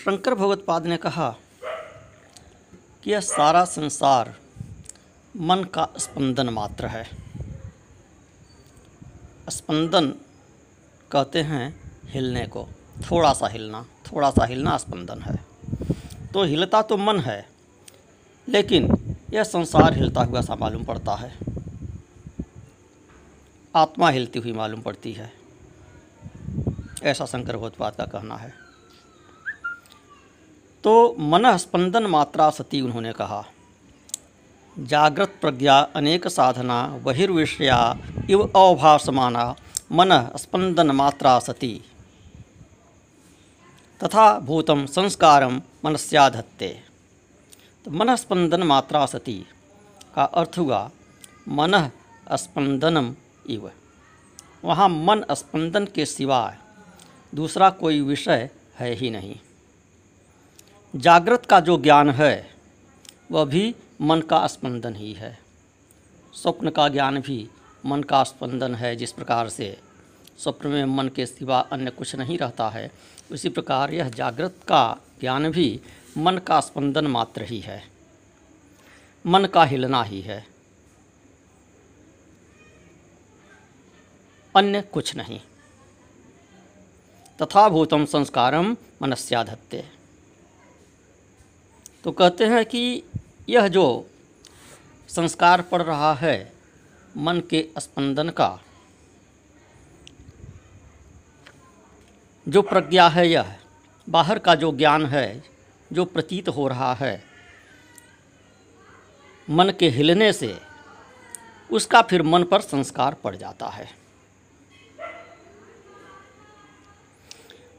शंकर भगवत्पाद ने कहा कि यह सारा संसार मन का स्पंदन मात्र है। स्पंदन कहते हैं हिलने को। थोड़ा सा हिलना, थोड़ा सा हिलना स्पंदन है। तो हिलता तो मन है, लेकिन यह संसार हिलता हुआ सा मालूम पड़ता है। आत्मा हिलती हुई मालूम पड़ती है। ऐसा शंकर भगवत्पाद का कहना है। तो मन स्पंदन मात्रा सती, उन्होंने कहा। जागृत प्रज्ञा अनेक साधना, बहिर्विषया इव अवभासमाना मन स्पंदन मात्रा सती। तथा भूतम संस्कार मनस्याधत्ते। तो मन स्पंदन मात्रा सती का अर्थ हुआ मन स्पंदनम इव। वहाँ मन स्पंदन के सिवा दूसरा कोई विषय है ही नहीं। जागृत का जो ज्ञान है, वह भी मन का स्पंदन ही है। स्वप्न का ज्ञान भी मन का स्पंदन है, जिस प्रकार से स्वप्न में मन के सिवा अन्य कुछ नहीं रहता है, उसी प्रकार यह जागृत का ज्ञान भी मन का स्पंदन मात्र ही है। मन का हिलना ही है। अन्य कुछ नहीं। तथा भूतम संस्कारम मनस्याधत्ते। तो कहते हैं कि यह जो संस्कार पड़ रहा है मन के स्पंदन का, जो प्रज्ञा है यह, बाहर का जो ज्ञान है, जो प्रतीत हो रहा है, मन के हिलने से उसका फिर मन पर संस्कार पड़ जाता है।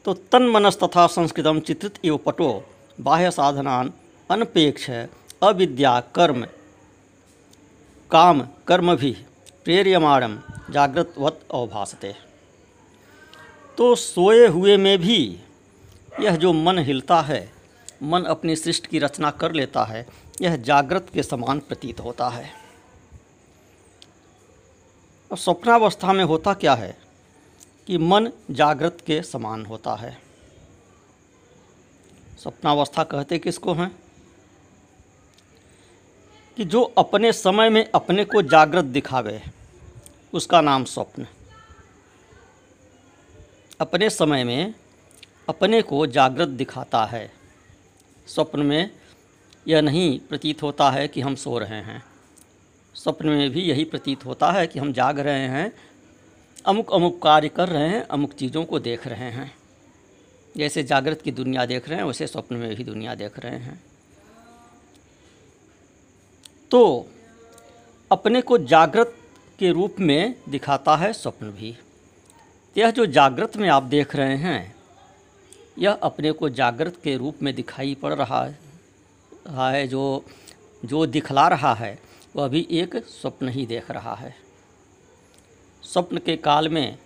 तो तन मनस तथा संस्कृतम चित्रित एवं पटो बाह्य साधनान अनपेक्ष अविद्या कर्म। काम, कर्म भी। प्रेरियमाणम जागृतवत अवभासते। तो सोए हुए में भी यह जो मन हिलता है, मन अपनी सृष्टि की रचना कर लेता है, यह जागृत के समान प्रतीत होता है। और स्वप्नावस्था में होता क्या है कि मन जागृत के समान होता है? स्वप्नावस्था कहते किसको हैं? कि जो अपने समय में अपने को जागृत दिखावे उसका नाम स्वप्न अपने समय में अपने को जागृत दिखाता है। स्वप्न में यह नहीं प्रतीत होता है कि हम सो रहे हैं। स्वप्न में भी यही प्रतीत होता है कि हम जाग रहे हैं अमुक अमुक कार्य कर रहे हैं, अमुक चीज़ों को देख रहे हैं। जैसे जागृत की दुनिया देख रहे हैं, वैसे स्वप्न में भी दुनिया देख रहे हैं। तो अपने को जागृत के रूप में दिखाता है स्वप्न भी। यह जो जागृत में आप देख रहे हैं, यह अपने को जागृत के रूप में दिखाई पड़ रहा है जो जो दिखला रहा है, वह भी एक स्वप्न ही देख रहा है। स्वप्न के काल में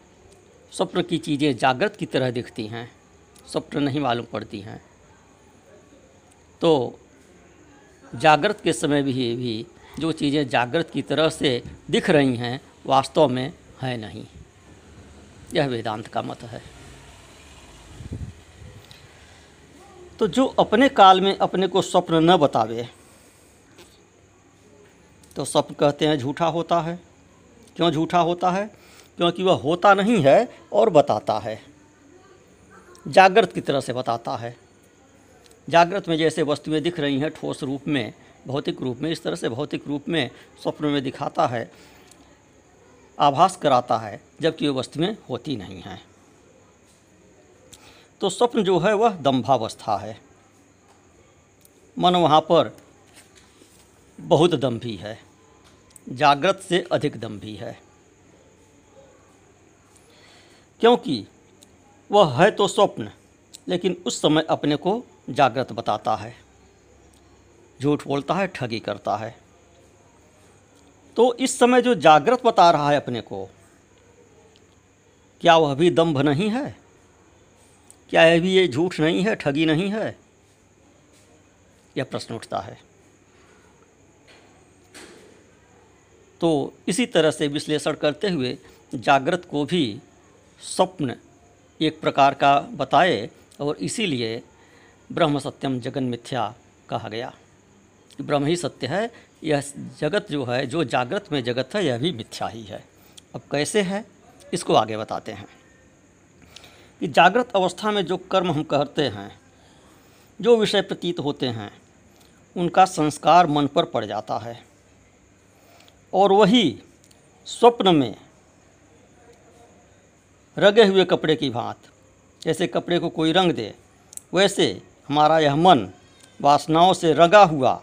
स्वप्न की चीज़ें जागृत की तरह दिखती हैं, स्वप्न नहीं मालूम पड़ती हैं। तो जागृत के समय भी भी जो चीज़ें जागृत की तरह से दिख रही हैं, वास्तव में है नहीं। यह वेदांत का मत है। तो जो अपने काल में अपने को स्वप्न न बतावे तो स्वप्न कहते हैं झूठा होता है। क्यों झूठा होता है? क्योंकि वह होता नहीं है और बताता है। जागृत की तरह से बताता है। जागृत में जैसे वस्तुएँ दिख रही हैं ठोस रूप में, भौतिक रूप में, इस तरह से भौतिक रूप में स्वप्न में दिखाता है, आभास कराता है, जबकि वो वस्तुएँ होती नहीं हैं। तो स्वप्न जो है वह दम्भावस्था है। मन वहाँ पर बहुत दम्भी है, जागृत से अधिक दम्भी है। क्योंकि वह है तो स्वप्न, लेकिन उस समय अपने को जागृत बताता है। झूठ बोलता है, ठगी करता है। तो इस समय जो जागृत बता रहा है अपने को, क्या वह भी दम्भ नहीं है? क्या यह भी ये झूठ नहीं है, ठगी नहीं है? यह प्रश्न उठता है। तो इसी तरह से विश्लेषण करते हुए जागृत को भी स्वप्न एक प्रकार का बताए और इसीलिए ब्रह्म सत्यम जगन मिथ्या कहा गया। ब्रह्म ही सत्य है, यह जगत जो है, जो जागृत में जगत है, यह भी मिथ्या ही है। अब कैसे है, इसको आगे बताते हैं। कि जागृत अवस्था में जो कर्म हम करते हैं, जो विषय प्रतीत होते हैं, उनका संस्कार मन पर पड़ जाता है। और वही स्वप्न में रगे हुए कपड़े की भांत जैसे कपड़े को कोई रंग दे, वैसे हमारा यह मन वासनाओं से रगा हुआ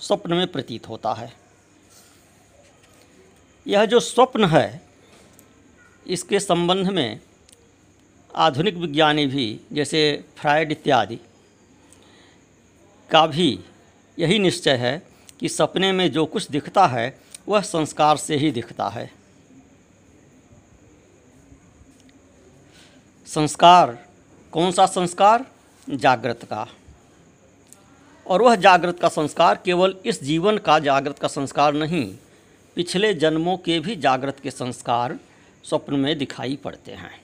स्वप्न में प्रतीत होता है। यह जो स्वप्न है, इसके संबंध में आधुनिक विज्ञानी भी, जैसे फ्राइड इत्यादि, का भी यही निश्चय है कि सपने में जो कुछ दिखता है, वह संस्कार से ही दिखता है। संस्कार, कौन सा संस्कार? जागृत का। और वह जागृत का संस्कार केवल इस जीवन का जागृत का संस्कार नहीं, पिछले जन्मों के भी जागृत के संस्कार स्वप्न में दिखाई पड़ते हैं।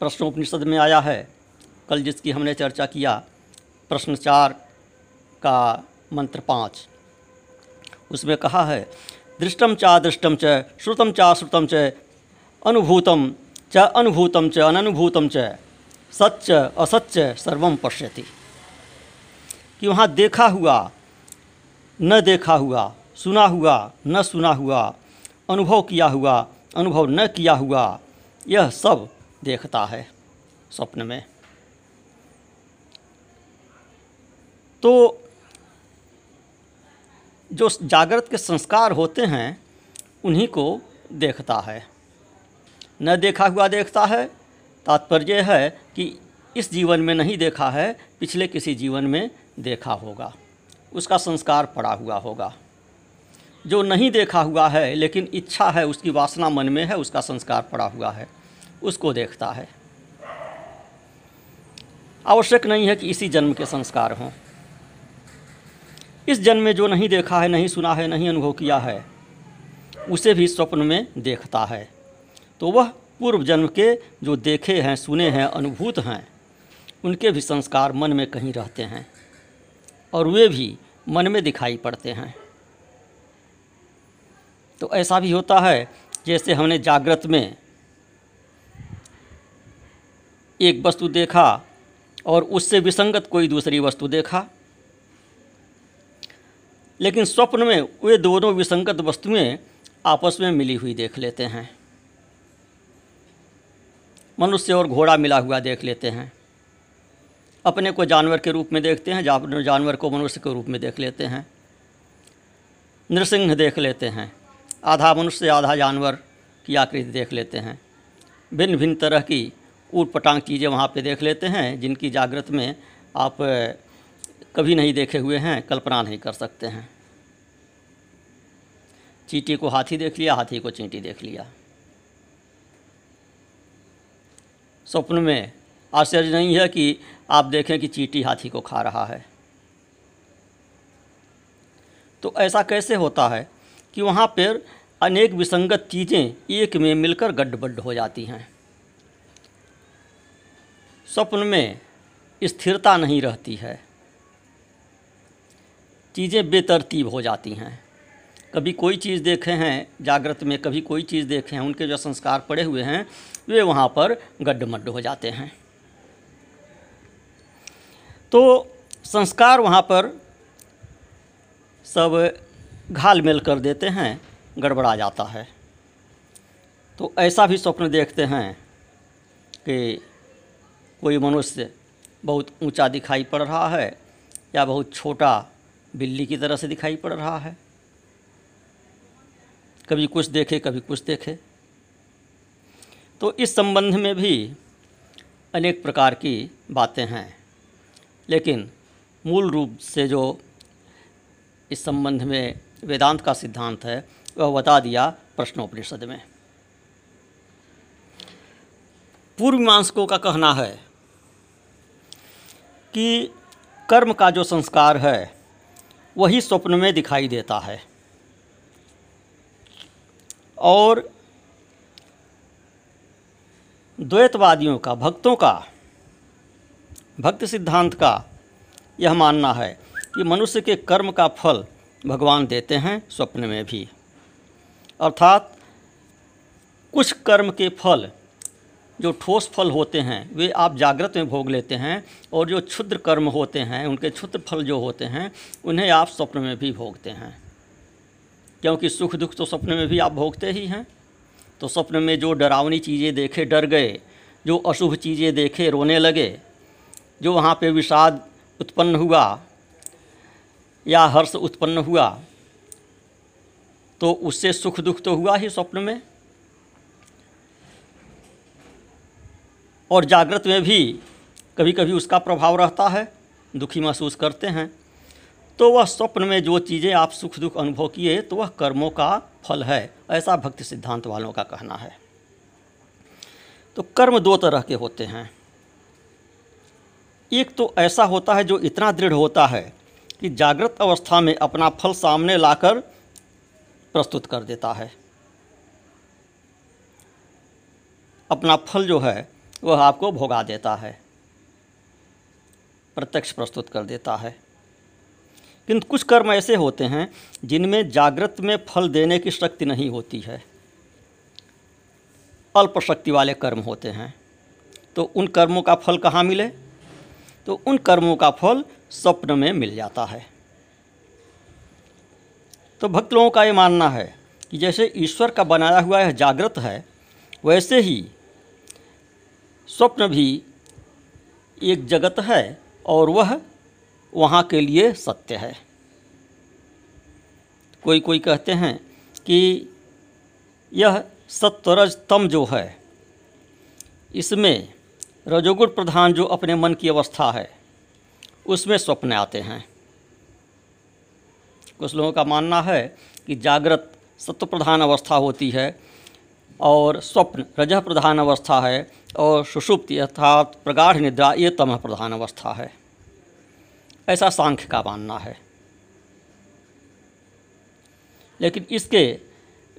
प्रश्नोपनिषद में आया है, कल जिसकी हमने चर्चा किया, प्रश्न चार का मंत्र पाँच। उसमें कहा है दृष्टम चा दृष्टम च श्रुतम चा श्रुतम च, अनुभूतम च अनुभूतम च अननुभूतम च। सच्च, असच्च सर्वम पश्यति। कि वहाँ देखा हुआ, न देखा हुआ, सुना हुआ, न सुना हुआ, अनुभव किया हुआ, अनुभव न किया हुआ, यह सब देखता है स्वप्न में। तो जो जागृत के संस्कार होते हैं, उन्हीं को देखता है। न देखा हुआ देखता है। तात्पर्य है कि इस जीवन में नहीं देखा है, पिछले किसी जीवन में देखा होगा। उसका संस्कार पड़ा हुआ होगा। जो नहीं देखा हुआ है, लेकिन इच्छा है, उसकी वासना मन में है, उसका संस्कार पड़ा हुआ है, उसको देखता है। आवश्यक नहीं है कि इसी जन्म के संस्कार हों। इस जन्म में जो नहीं देखा है, नहीं सुना है, नहीं अनुभव किया है, उसे भी स्वप्न में देखता है। तो वह पूर्व जन्म के जो देखे हैं, सुने हैं, अनुभूत हैं, उनके भी संस्कार मन में कहीं रहते हैं और वे भी मन में दिखाई पड़ते हैं। तो ऐसा भी होता है, जैसे हमने जागृत में एक वस्तु देखा और उससे विसंगत कोई दूसरी वस्तु देखा, लेकिन स्वप्न में वे दोनों विसंगत वस्तुएँ आपस में मिली हुई देख लेते हैं। मनुष्य और घोड़ा मिला हुआ देख लेते हैं। अपने को जानवर के रूप में देखते हैं जानवर को मनुष्य के रूप में देख लेते हैं। नृसिंह देख लेते हैं। आधा मनुष्य, आधा जानवर की आकृति देख लेते हैं। भिन्न भिन्न तरह की ऊट पटांग चीज़ें वहाँ पे देख लेते हैं, जिनकी जागृत में आप कभी नहीं देखे हुए हैं, कल्पना नहीं कर सकते हैं। चींटी को हाथी देख लिया, हाथी को चींटी देख लिया। स्वप्न में आश्चर्य नहीं है कि आप देखें कि चीटी हाथी को खा रहा है। तो ऐसा कैसे होता है कि वहाँ पर अनेक विसंगत चीज़ें एक में मिलकर गड्ढबड्ढ हो जाती हैं। स्वप्न में स्थिरता नहीं रहती है। चीज़ें बेतरतीब हो जाती हैं। कभी कोई चीज़ देखे हैं, जागृत में कभी कोई चीज़ देखे हैं, उनके जो संस्कार पड़े हुए हैं, वे वहाँ पर गड्ढमड्ढ हो जाते हैं। तो संस्कार वहाँ पर सब घाल मेल कर देते हैं, गड़बड़ा जाता है। तो ऐसा भी स्वप्न देखते हैं कि कोई मनुष्य बहुत ऊँचा दिखाई पड़ रहा है या बहुत छोटा बिल्ली की तरह से दिखाई पड़ रहा है। कभी कुछ देखे, कभी कुछ देखे। तो इस संबंध में भी अनेक प्रकार की बातें हैं। लेकिन मूल रूप से जो इस संबंध में वेदांत का सिद्धांत है, वह बता दिया प्रश्नोपनिषद में। पूर्व मीमांसकों का कहना है कि कर्म का जो संस्कार है, वही स्वप्न में दिखाई देता है। और द्वैतवादियों का, भक्तों का, भक्त सिद्धांत का यह मानना है कि मनुष्य के कर्म का फल भगवान देते हैं स्वप्न में भी। अर्थात कुछ कर्म के फल, जो ठोस फल होते हैं, वे आप जागृत में भोग लेते हैं और जो क्षुद्र कर्म होते हैं, उनके क्षुद्र फल जो होते हैं, उन्हें आप स्वप्न में भी भोगते हैं। क्योंकि सुख दुख तो स्वप्न में भी आप भोगते ही हैं। तो स्वप्न में जो डरावनी चीज़ें देखे, डर गए, जो अशुभ चीज़ें देखे, रोने लगे, जो वहाँ पे विषाद उत्पन्न हुआ या हर्ष उत्पन्न हुआ तो उससे सुख दुख तो हुआ ही स्वप्न में। और जागृत में भी कभी कभी उसका प्रभाव रहता है, दुखी महसूस करते हैं। तो वह स्वप्न में जो चीज़ें आप सुख दुख अनुभव किए तो वह कर्मों का फल है, ऐसा भक्ति सिद्धांत वालों का कहना है। तो कर्म दो तरह के होते हैं। एक तो ऐसा होता है जो इतना दृढ़ होता है कि जागृत अवस्था में अपना फल सामने लाकर प्रस्तुत कर देता है। अपना फल जो है, वह आपको भोगा देता है। प्रत्यक्ष प्रस्तुत कर देता है। किंतु कुछ कर्म ऐसे होते हैं जिनमें जागृत में फल देने की शक्ति नहीं होती है। अल्प शक्ति वाले कर्म होते हैं। तो उन कर्मों का फल कहाँ मिले? तो उन कर्मों का फल स्वप्न में मिल जाता है। तो भक्त लोगों का ये मानना है कि जैसे ईश्वर का बनाया हुआ यह जागृत है, वैसे ही स्वप्न भी एक जगत है और वह वहाँ के लिए सत्य है। कोई कोई कहते हैं कि यह सत्वरज तम जो है, इसमें रजोगुण प्रधान जो अपने मन की अवस्था है, उसमें स्वप्न आते हैं। कुछ लोगों का मानना है कि जागृत सत्व प्रधान अवस्था होती है और स्वप्न रजह प्रधान अवस्था है और सुषुप्ति अर्थात प्रगाढ़ निद्रा ये तमह प्रधान अवस्था है। ऐसा सांख्य का मानना है। लेकिन इसके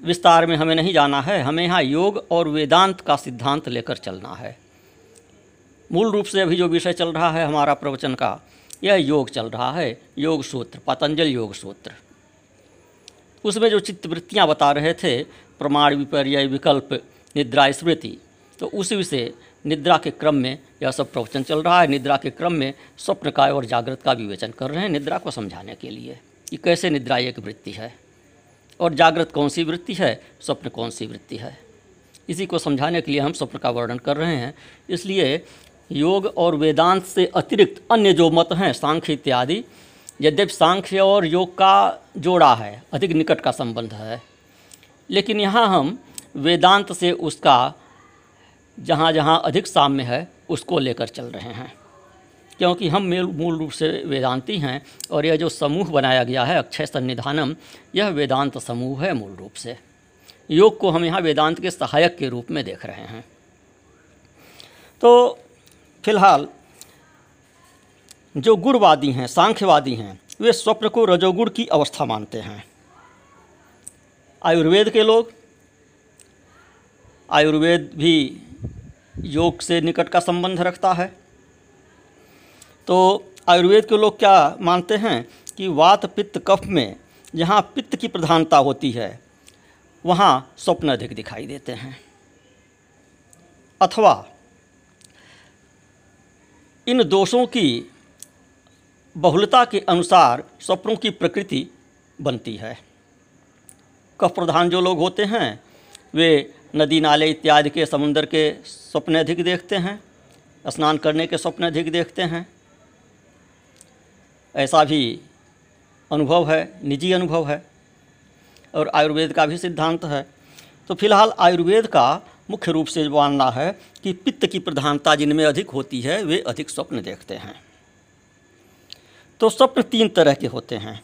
विस्तार में हमें नहीं जाना है। हमें यहाँ योग और वेदांत का सिद्धांत लेकर चलना है। मूल रूप से अभी जो विषय चल रहा है, हमारा प्रवचन का, यह योग चल रहा है। योग सूत्र, पतंजल योग सूत्र। उसमें जो चित्तवृत्तियाँ बता रहे थे, प्रमाण विपर्य, विकल्प निद्रा स्मृति तो उसी से निद्रा के क्रम में यह सब प्रवचन चल रहा है। निद्रा के क्रम में स्वप्न का और जागृत का विवेचन कर रहे हैं निद्रा को समझाने के लिए कि कैसे निद्रा एक वृत्ति है और जागृत कौन सी वृत्ति है, स्वप्न कौन सी वृत्ति है। इसी को समझाने के लिए हम स्वप्न का वर्णन कर रहे हैं। इसलिए योग और वेदांत से अतिरिक्त अन्य जो मत हैं, सांख्य इत्यादि, यद्यपि सांख्य और योग का जोड़ा है, अधिक निकट का संबंध है। लेकिन यहाँ हम वेदांत से उसका जहाँ जहाँ अधिक साम्य है, उसको लेकर चल रहे हैं। क्योंकि हम मूल रूप से वेदांती हैं और यह जो समूह बनाया गया है, अक्षय सन्निधानम, यह वेदांत समूह है मूल रूप से। योग को हम यहाँ वेदांत के सहायक के रूप में देख रहे हैं। तो फ़िलहाल, जो गुणवादी हैं, सांख्यवादी हैं, वे स्वप्न को रजोगुण की अवस्था मानते हैं। आयुर्वेद के लोग, आयुर्वेद भी योग से निकट का संबंध रखता है। तो आयुर्वेद के लोग क्या मानते हैं कि वात पित्त कफ में जहाँ पित्त की प्रधानता होती है, वहाँ स्वप्न अधिक दिखाई देते हैं। अथवा इन दोषों की बहुलता के अनुसार स्वप्नों की प्रकृति बनती है। कफ प्रधान जो लोग होते हैं, वे नदी नाले इत्यादि के समुद्र के स्वप्न अधिक देखते हैं, स्नान करने के स्वप्न अधिक देखते हैं। ऐसा भी अनुभव है, निजी अनुभव है और आयुर्वेद का भी सिद्धांत है। तो फ़िलहाल आयुर्वेद का मुख्य रूप से मानना है कि पित्त की प्रधानता जिनमें अधिक होती है, वे अधिक स्वप्न देखते हैं। तो स्वप्न तीन तरह के होते हैं,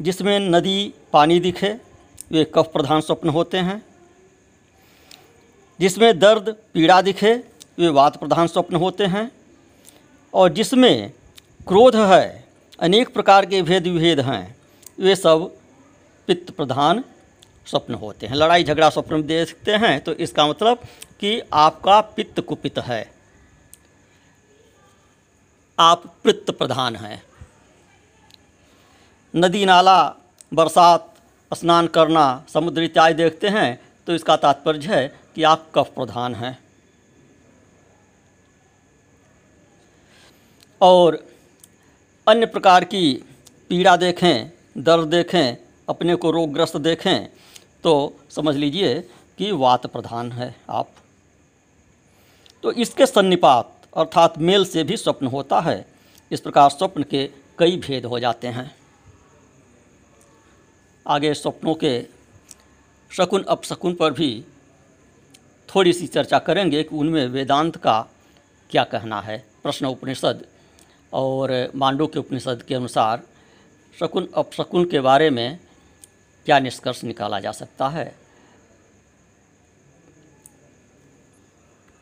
जिसमें नदी पानी दिखे, वे कफ प्रधान स्वप्न होते हैं जिसमें दर्द, पीड़ा दिखे, वे वात प्रधान स्वप्न होते हैं। और जिसमें क्रोध है, अनेक प्रकार के भेद विभेद हैं, वे सब पित्त प्रधान स्वप्न होते हैं। लड़ाई, झगड़ा, स्वप्न में देखते हैं तो इसका मतलब कि आपका पित्त कुपित है। आप पित्त प्रधान हैं। नदी, नाला, बरसात, स्नान करना, समुद्र इत्यादि देखते हैं तो इसका तात्पर्य है कि आप कफ प्रधान हैं। और अन्य प्रकार की पीड़ा देखें, दर्द देखें, अपने को रोगग्रस्त देखें तो समझ लीजिए कि वात प्रधान है आप। तो इसके सन्निपात अर्थात मेल से भी स्वप्न होता है। इस प्रकार स्वप्न के कई भेद हो जाते हैं। आगे स्वप्नों के शकुन अपशकुन पर भी थोड़ी सी चर्चा करेंगे कि उनमें वेदांत का क्या कहना है, प्रश्न उपनिषद और मांडू के उपनिषद के अनुसार शकुन, अपशकुन के बारे में क्या निष्कर्ष निकाला जा सकता है।